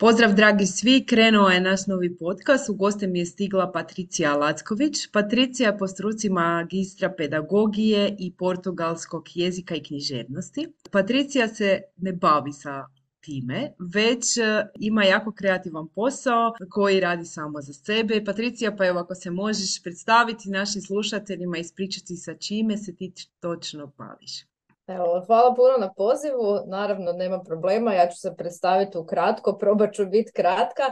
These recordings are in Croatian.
Pozdrav dragi svi, krenuo je naš novi podcast, u goste mi je stigla Patricija Lacković. Patricija je po struci magistra pedagogije i portugalskog jezika i književnosti. Patricija se ne bavi sa time, već e, ima jako kreativan posao koji radi samo za sebe. Patricija, pa evo ako se možeš predstaviti našim slušateljima i ispričati sa čime se ti točno baviš. Evo, hvala puno na pozivu, naravno nema problema, ja ću se predstaviti ukratko, probat ću biti kratka.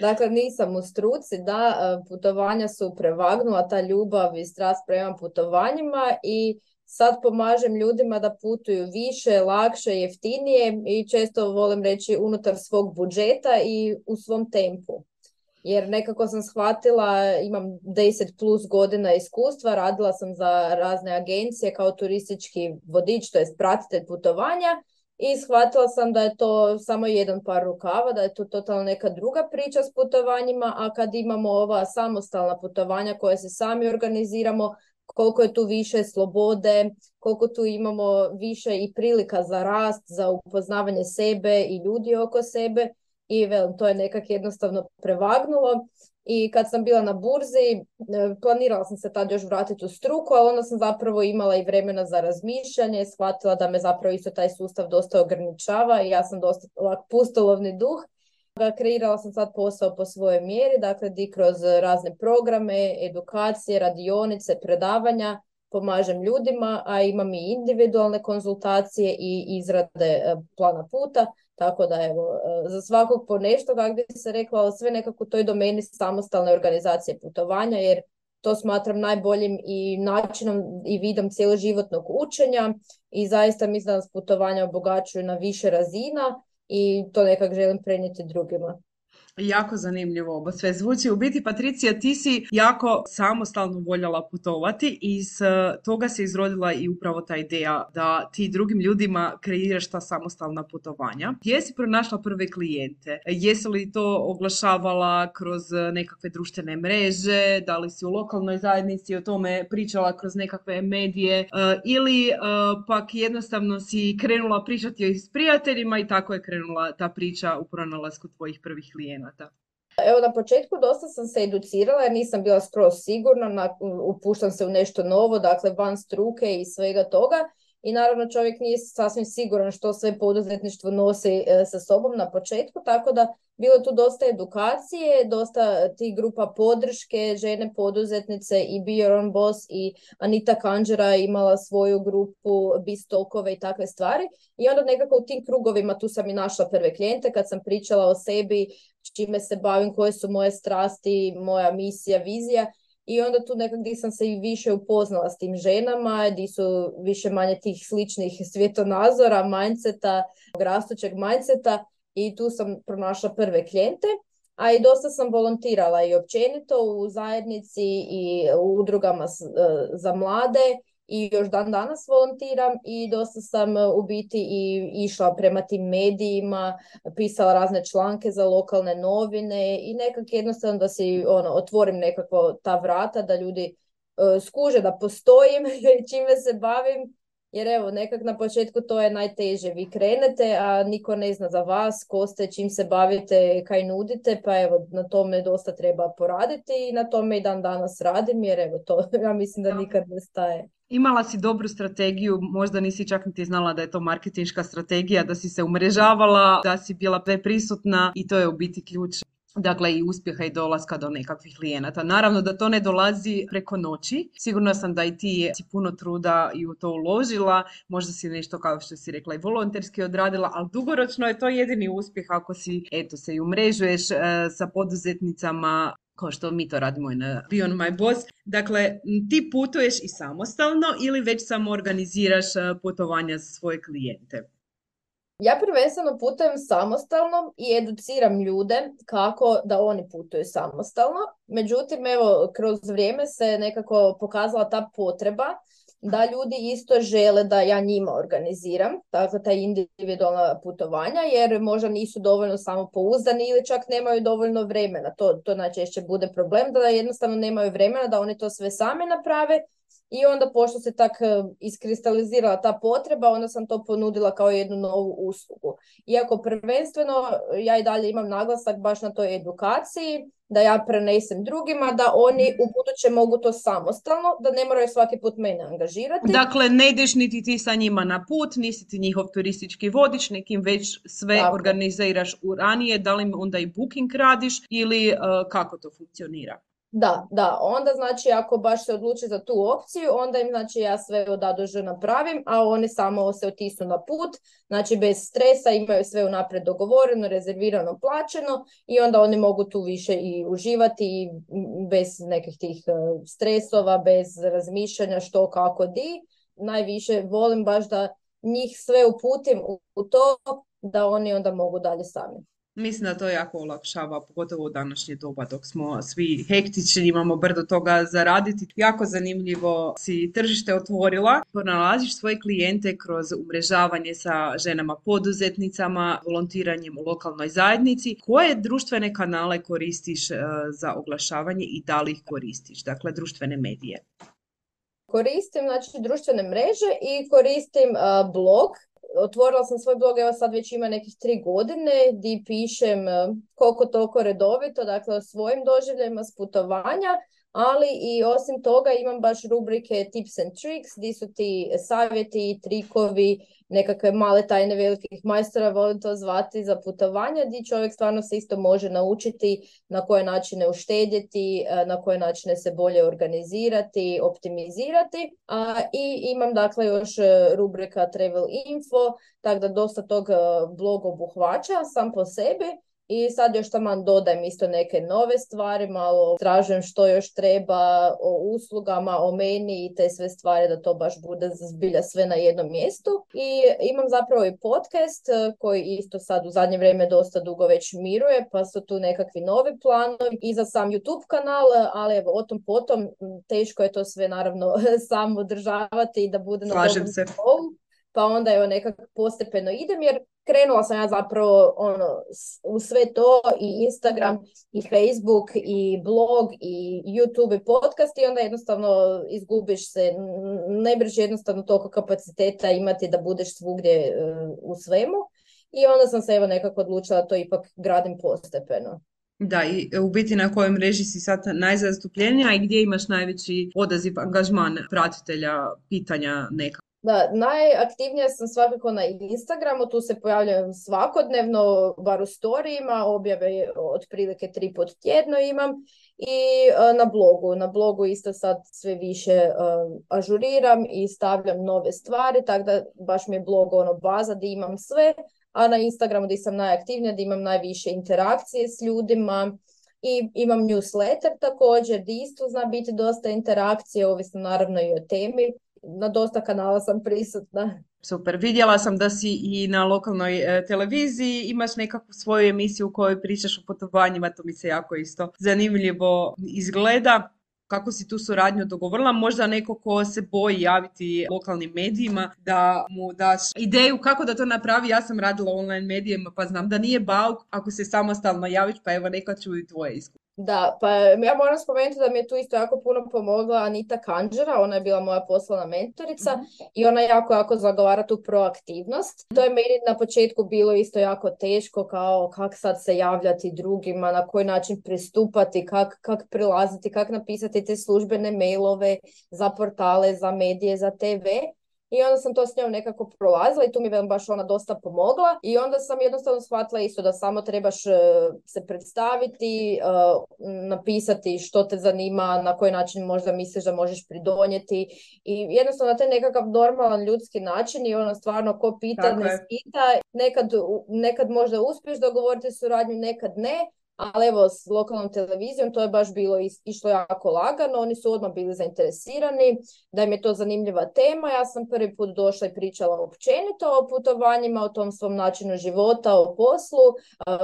Dakle, nisam u struci, da, e, putovanja su prevagnula, ta ljubav i strast prema putovanjima i sad pomažem ljudima da putuju više, lakše, jeftinije i često volim reći unutar svog budžeta i u svom tempu jer nekako sam shvatila, imam 10 plus godina iskustva, radila sam za razne agencije kao turistički vodič, to jest pratitelj putovanja i shvatila sam da je to samo jedan par rukava, da je to totalno neka druga priča s putovanjima, a kad imamo ova samostalna putovanja koje se sami organiziramo, koliko je tu više slobode, koliko tu imamo više i prilika za rast, za upoznavanje sebe i ljudi oko sebe i velim, to je nekak jednostavno prevagnulo. I kad sam bila na burzi, e, planirala sam se tad još vratiti u struku, ali onda sam zapravo imala i vremena za razmišljanje, shvatila da me zapravo isto taj sustav dosta ograničava i ja sam dosta pustolovni duh. Kreirala sam sad posao po svojoj mjeri, dakle di kroz razne programe, edukacije, radionice, predavanja, pomažem ljudima, a imam i individualne konzultacije i izrade e, plana puta, tako da evo, e, za svakog po nešto, kako bi se rekla, sve nekako u toj domeni samostalne organizacije putovanja, jer to smatram najboljim i načinom i vidom cijeloživotnog učenja i zaista mislim da nas putovanja obogaćuju na više razina i to nekak želim prenijeti drugima. Jako zanimljivo ovo sve zvuči. U biti, Patricija, ti si jako samostalno voljela putovati i iz e, toga se izrodila i upravo ta ideja da ti drugim ljudima kreiraš ta samostalna putovanja. Gdje si pronašla prve klijente? Jesi li to oglašavala kroz nekakve društvene mreže? Da li si u lokalnoj zajednici o tome pričala kroz nekakve medije? E, ili e, pak jednostavno si krenula pričati s prijateljima i tako je krenula ta priča u pronalasku tvojih prvih klijenata? Evo na početku dosta sam se educirala jer nisam bila skroz sigurna, na, upuštam se u nešto novo, dakle van struke i svega toga. I naravno čovjek nije sasvim siguran što sve poduzetništvo nosi e, sa sobom na početku, tako da bilo tu dosta edukacije, dosta tih grupa podrške, žene poduzetnice i Be Your Own Boss i Anita Kanđera imala svoju grupu Bistokove i takve stvari. I onda nekako u tim krugovima tu sam i našla prve klijente kad sam pričala o sebi, čime se bavim, koje su moje strasti, moja misija, vizija. I onda tu nekak gdje sam se i više upoznala s tim ženama, gdje su više manje tih sličnih svjetonazora, mindseta, rastućeg mindseta. I tu sam pronašla prve klijente. A i dosta sam volontirala i općenito u zajednici i u udrugama e, za mlade i još dan danas volontiram i dosta sam e, u biti i išla prema tim medijima, pisala razne članke za lokalne novine i nekak jednostavno da si ono, otvorim nekako ta vrata da ljudi uh, skuže da postojim čime se bavim jer evo, nekak na početku to je najteže. Vi krenete, a niko ne zna za vas, ko ste, čim se bavite, kaj nudite, pa evo, na tome dosta treba poraditi i na tome i dan danas radim, jer evo, to ja mislim da nikad ne staje. Imala si dobru strategiju, možda nisi čak niti znala da je to marketinška strategija, da si se umrežavala, da si bila prisutna i to je u biti ključ dakle i uspjeha i dolaska do nekakvih klijenata. Naravno da to ne dolazi preko noći. Sigurno sam da i ti si puno truda i u to uložila. Možda si nešto, kao što si rekla, i volonterski odradila, ali dugoročno je to jedini uspjeh ako si, eto, se i umrežuješ e, sa poduzetnicama kao što mi to radimo na Beyond My Boss. Dakle, ti putuješ i samostalno ili već samo organiziraš e, putovanja za svoje klijente? Ja prvenstveno putujem samostalno i educiram ljude kako da oni putuju samostalno. Međutim, evo, kroz vrijeme se nekako pokazala ta potreba da ljudi isto žele da ja njima organiziram, dakle ta individualna putovanja, jer možda nisu dovoljno samopouzdani ili čak nemaju dovoljno vremena. To, to najčešće bude problem, da jednostavno nemaju vremena da oni to sve sami naprave i onda pošto se tak e, iskristalizirala ta potreba, onda sam to ponudila kao jednu novu uslugu. Iako prvenstveno ja i dalje imam naglasak baš na toj edukaciji, da ja prenesem drugima, da oni u buduće mogu to samostalno, da ne moraju svaki put mene angažirati. Dakle, ne ideš niti ti sa njima na put, nisi ti njihov turistički vodič, nekim već sve organiziraš u ranije, da li onda i booking radiš ili e, kako to funkcionira? Da, da, onda znači ako baš se odluči za tu opciju, onda im znači ja sve od A napravim, a oni samo se otisnu na put, znači bez stresa imaju sve unaprijed dogovoreno, rezervirano, plaćeno i onda oni mogu tu više i uživati bez nekih tih e, stresova, bez razmišljanja što, kako, di. Najviše volim baš da njih sve uputim u to da oni onda mogu dalje sami. Mislim da to jako olakšava, pogotovo u današnje doba dok smo svi hektični, imamo brdo toga zaraditi. Jako zanimljivo si tržište otvorila, pronalaziš svoje klijente kroz umrežavanje sa ženama poduzetnicama, volontiranjem u lokalnoj zajednici. Koje društvene kanale koristiš e, za oglašavanje i da li ih koristiš? Dakle, društvene medije. Koristim znači, društvene mreže i koristim e, blog otvorila sam svoj blog, evo sad već ima nekih tri godine, di pišem e, koliko toliko redovito, dakle o svojim doživljajima s putovanja, ali i osim toga imam baš rubrike tips and tricks, gdje su ti savjeti, trikovi, nekakve male tajne velikih majstora, volim to zvati za putovanja, gdje čovjek stvarno se isto može naučiti na koje načine uštedjeti, e, na koje načine se bolje organizirati, optimizirati. I imam dakle još e, rubrika Travel Info, tako da dosta tog e, blog obuhvaća sam po sebi. I sad još tamo dodajem isto neke nove stvari, malo tražujem što još treba o uslugama, o meni i te sve stvari da to baš bude zbilja sve na jednom mjestu. I imam zapravo i podcast e, koji isto sad u zadnje vrijeme dosta dugo već miruje, pa su tu nekakvi novi planovi i za sam YouTube kanal, ali evo o tom potom teško je to sve naravno samo održavati i da bude na Slažem se. Pa onda evo nekako postepeno idem jer krenula sam ja zapravo ono, u sve to i Instagram i Facebook i blog i YouTube i podcast i onda jednostavno izgubiš se, ne jednostavno toliko kapaciteta imati da budeš svugdje e, u svemu i onda sam se evo nekako odlučila da to ipak gradim postepeno. Da, i u biti na kojoj mreži si sad najzastupljenija i gdje imaš najveći odaziv, angažman pratitelja, pitanja neka? Da, najaktivnija sam svakako na Instagramu, tu se pojavljam svakodnevno, bar u storijima, objave otprilike tri put tjedno imam i e, na blogu. Na blogu isto sad sve više e, ažuriram i stavljam nove stvari, tako da baš mi je blog ono baza gdje imam sve, a na Instagramu gdje sam najaktivnija, gdje imam najviše interakcije s ljudima, i imam newsletter također, gdje isto zna biti dosta interakcije, ovisno naravno i o temi na dosta kanala sam prisutna. Super, vidjela sam da si i na lokalnoj e, televiziji, imaš nekakvu svoju emisiju u kojoj pričaš o putovanjima, to mi se jako isto zanimljivo izgleda. Kako si tu suradnju dogovorila? Možda neko ko se boji javiti lokalnim medijima da mu daš ideju kako da to napravi. Ja sam radila online medijima pa znam da nije bauk ako se samostalno javiš pa evo neka čuju tvoje iskustvo. Da, pa ja moram spomenuti da mi je tu isto jako puno pomogla Anita Kanđera, ona je bila moja poslovna mentorica mhm. i ona jako, jako zagovara tu proaktivnost. To je meni na početku bilo isto jako teško, kao kak sad se javljati drugima, na koji način pristupati, kak, kak prilaziti, kak napisati te službene mailove za portale, za medije, za TV. I onda sam to s njom nekako prolazila i tu mi je baš ona dosta pomogla. I onda sam jednostavno shvatila isto da samo trebaš e, se predstaviti, e, napisati što te zanima, na koji način možda misliš da možeš pridonijeti. I jednostavno na taj nekakav normalan ljudski način i ono stvarno ko pita, ne spita, nekad, nekad možda uspiješ dogovoriti suradnju, nekad ne, ali evo s lokalnom televizijom to je baš bilo išlo jako lagano, oni su odmah bili zainteresirani, da im je to zanimljiva tema. Ja sam prvi put došla i pričala općenito o putovanjima, o tom svom načinu života, o poslu,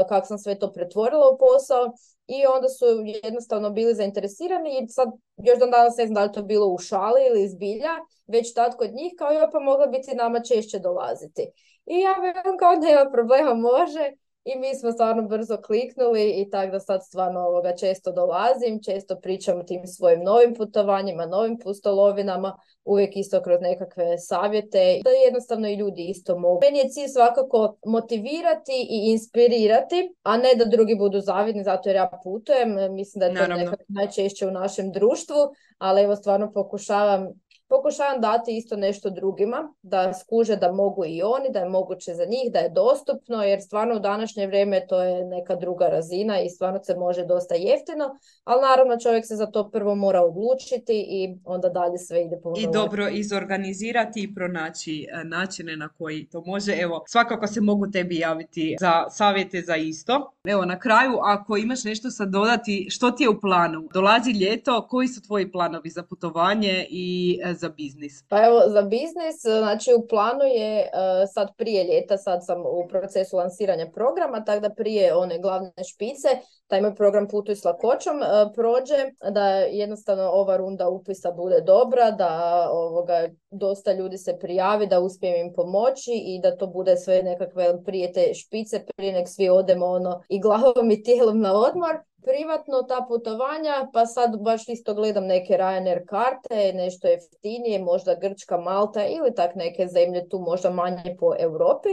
kako sam sve to pretvorila u posao i onda su jednostavno bili zainteresirani i sad još dan danas ne znam da li to bilo u šali ili izbilja, već tad kod njih kao joj pa mogla biti nama češće dolaziti. I ja velim kao nema problema, može i mi smo stvarno brzo kliknuli i tako da sad stvarno ovoga često dolazim, često pričam o tim svojim novim putovanjima, novim pustolovinama, uvijek isto kroz nekakve savjete, da jednostavno i ljudi isto mogu. Meni je cilj svakako motivirati i inspirirati, a ne da drugi budu zavidni zato jer ja putujem. Mislim da je to nekako najčešće u našem društvu, ali evo stvarno pokušavam pokušavam dati isto nešto drugima, da skuže da mogu i oni, da je moguće za njih, da je dostupno, jer stvarno u današnje vrijeme to je neka druga razina i stvarno se može dosta jeftino, ali naravno čovjek se za to prvo mora odlučiti i onda dalje sve ide po I dobro izorganizirati i pronaći e, načine na koji to može. Evo, svakako se mogu tebi javiti za savjete za isto. Evo, na kraju, ako imaš nešto sad dodati, što ti je u planu? Dolazi ljeto, koji su tvoji planovi za putovanje i e, za biznis? Pa evo, za biznis, znači u planu je e, sad prije ljeta, sad sam u procesu lansiranja programa, tako da prije one glavne špice, taj moj program Putuj s lakoćom e, prođe, da jednostavno ova runda upisa bude dobra, da ovoga, dosta ljudi se prijavi, da uspijem im pomoći i da to bude sve nekakve prije te špice, prije nek svi odemo ono i glavom i tijelom na odmor privatno ta putovanja, pa sad baš isto gledam neke Ryanair karte, nešto jeftinije, možda Grčka, Malta ili tak neke zemlje tu možda manje po Europi.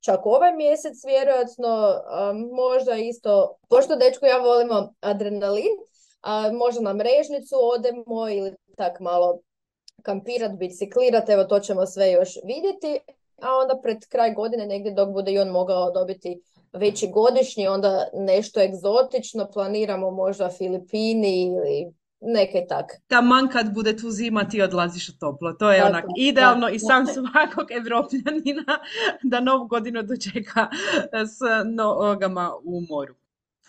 Čak ovaj mjesec vjerojatno možda isto, pošto dečko ja volimo adrenalin, a možda na mrežnicu odemo ili tak malo kampirat, biciklirat, evo to ćemo sve još vidjeti, a onda pred kraj godine negdje dok bude i on mogao dobiti veći godišnji, onda nešto egzotično, planiramo možda Filipini ili neke tak. Taman kad bude tu zima ti odlaziš u toplo. To je onak idealno i sam svakog evropljanina da novu godinu dočeka s nogama u moru.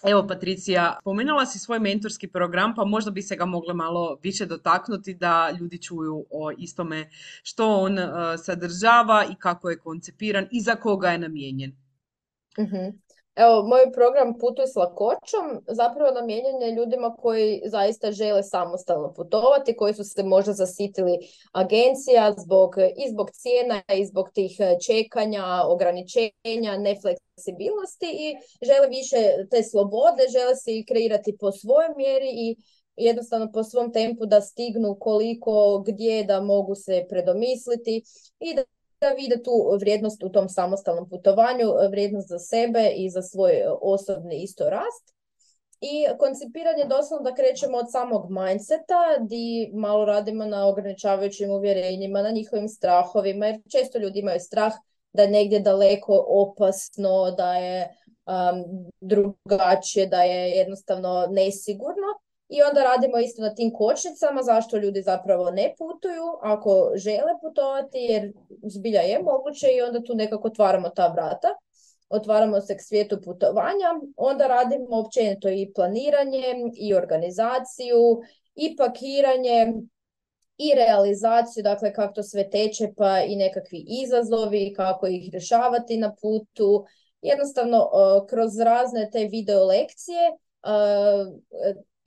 Evo Patricija, spomenula si svoj mentorski program, pa možda bi se ga mogle malo više dotaknuti da ljudi čuju o istome što on uh, sadržava i kako je koncipiran i za koga je namijenjen. Mhm. Evo, moj program Putuj s lakoćom zapravo namijenjen je ljudima koji zaista žele samostalno putovati, koji su se možda zasitili agencija zbog, i zbog cijena i zbog tih e, čekanja, ograničenja, nefleksibilnosti i žele više te slobode, žele se kreirati po svojoj mjeri i jednostavno po svom tempu da stignu koliko, gdje da mogu se predomisliti i da da vide tu vrijednost u tom samostalnom putovanju, vrijednost za sebe i za svoj osobni isto rast. I koncipiranje doslovno da krećemo od samog mindseta, di malo radimo na ograničavajućim uvjerenjima, na njihovim strahovima, jer često ljudi imaju strah da je negdje daleko opasno, da je drugačije, da je jednostavno nesigurno. I onda radimo isto na tim kočnicama zašto ljudi zapravo ne putuju ako žele putovati jer zbilja je moguće i onda tu nekako otvaramo ta vrata. Otvaramo se k svijetu putovanja, onda radimo općenito i planiranje i organizaciju i pakiranje i realizaciju, dakle kako to sve teče pa i nekakvi izazovi, kako ih rješavati na putu. Jednostavno kroz razne te video lekcije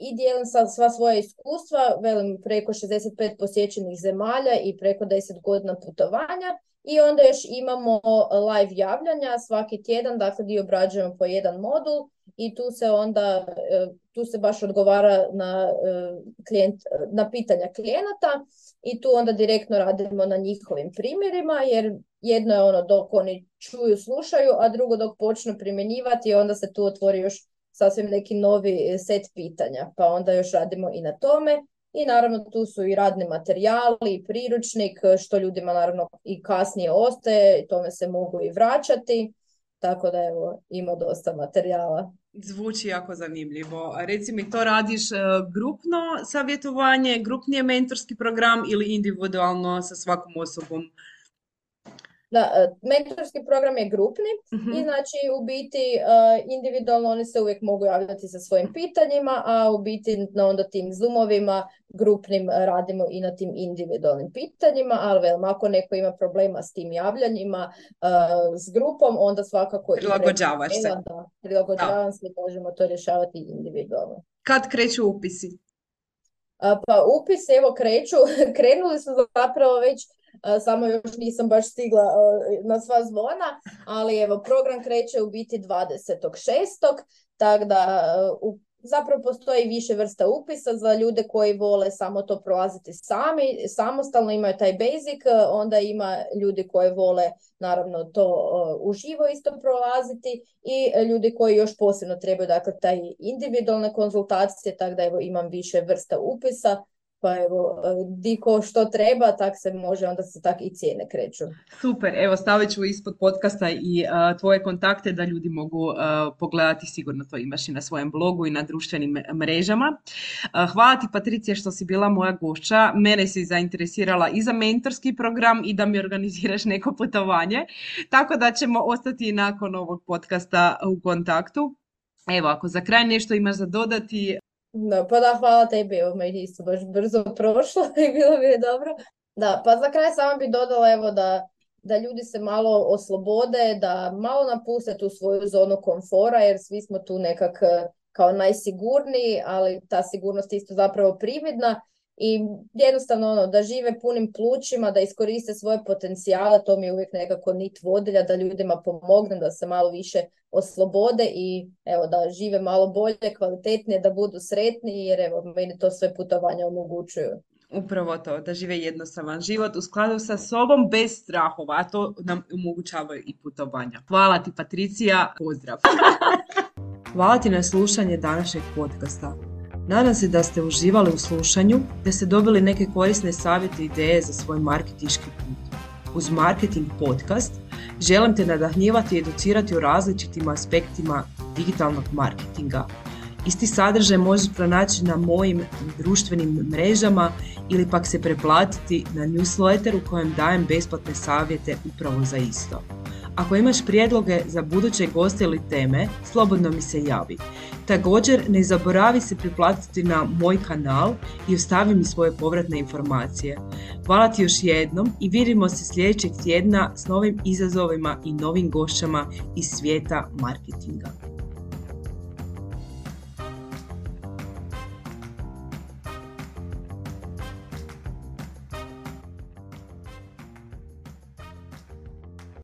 i dijelim sa sva svoja iskustva, velim preko 65 posjećenih zemalja i preko 10 godina putovanja i onda još imamo live javljanja svaki tjedan, dakle gdje obrađujemo po jedan modul i tu se onda, e, tu se baš odgovara na, e, klijent, na pitanja klijenata i tu onda direktno radimo na njihovim primjerima jer jedno je ono dok oni čuju, slušaju, a drugo dok počnu primjenjivati onda se tu otvori još sasvim neki novi set pitanja, pa onda još radimo i na tome. i naravno tu su i radni materijali i priručnik što ljudima naravno i kasnije ostaje, tome se mogu i vraćati, tako da evo ima dosta materijala. Zvuči jako zanimljivo. Reci mi, to radiš e, grupno savjetovanje, grupni je mentorski program ili individualno sa svakom osobom? Da, e, mentorski program je grupni Mhm. i znači u biti e, individualno oni se uvijek mogu javljati sa svojim pitanjima, a u biti na onda tim zoomovima grupnim radimo i na tim individualnim pitanjima, ali velim, ako neko ima problema s tim javljanjima e, s grupom, onda svakako i Prilagođavaš se. Da, prilagođavam se i možemo to rješavati individualno. Kad kreću upisi? Pa upisi evo kreću, krenuli su zapravo već, samo još nisam baš stigla a, na sva zvona, ali evo program kreće u biti 26. Tako da a, u- zapravo postoji više vrsta upisa za ljude koji vole samo to prolaziti sami, samostalno imaju taj basic, onda ima ljudi koji vole naravno to a, uživo isto prolaziti i e, ljudi koji još posebno trebaju dakle taj individualne konzultacije, tako da evo imam više vrsta upisa, pa evo e, di ko što treba, tak se može, onda se tak i cijene kreću. Super, evo stavit ću ispod podcasta i uh, tvoje kontakte da ljudi mogu uh, pogledati, sigurno to imaš i na svojem blogu i na društvenim mrežama. Uh, hvala ti Patricija što si bila moja gošća, mene si zainteresirala i za mentorski program i da mi organiziraš neko putovanje, tako da ćemo ostati nakon ovog podcasta u kontaktu. Evo, ako za kraj nešto imaš za dodati, Da, pa da, hvala tebi, evo meni isto baš brzo prošlo i bilo mi je dobro. Da, pa za kraj samo bi dodala evo da, da ljudi se malo oslobode, da malo napuste tu svoju zonu komfora, jer svi smo tu nekak e, kao najsigurniji, ali ta sigurnost je isto zapravo prividna i jednostavno ono, da žive punim plućima, da iskoriste svoje potencijale, to mi je uvijek nekako nit vodilja, da ljudima pomognem, da se malo više oslobode i evo da žive malo bolje, kvalitetnije, da budu sretniji, jer evo meni to sve putovanja omogućuju. Upravo to, da žive jednostavan život u skladu sa sobom bez strahova, a to nam omogućavaju i putovanja. Hvala ti Patricija, pozdrav! Hvala ti na slušanje današnjeg podcasta. Nadam se da ste uživali u slušanju, da ste dobili neke korisne savjete i ideje za svoj marketinški put. Uz Marketing Podcast želim te nadahnjivati i educirati o različitim aspektima digitalnog marketinga. Isti sadržaj možeš pronaći na mojim društvenim mrežama ili pak se preplatiti na newsletter u kojem dajem besplatne savjete upravo za isto. Ako imaš prijedloge za buduće goste ili teme, slobodno mi se javi. Također ne zaboravi se priplatiti na moj kanal i ostavi mi svoje povratne informacije. Hvala ti još jednom i vidimo se sljedećeg tjedna s novim izazovima i novim gošćama iz svijeta marketinga.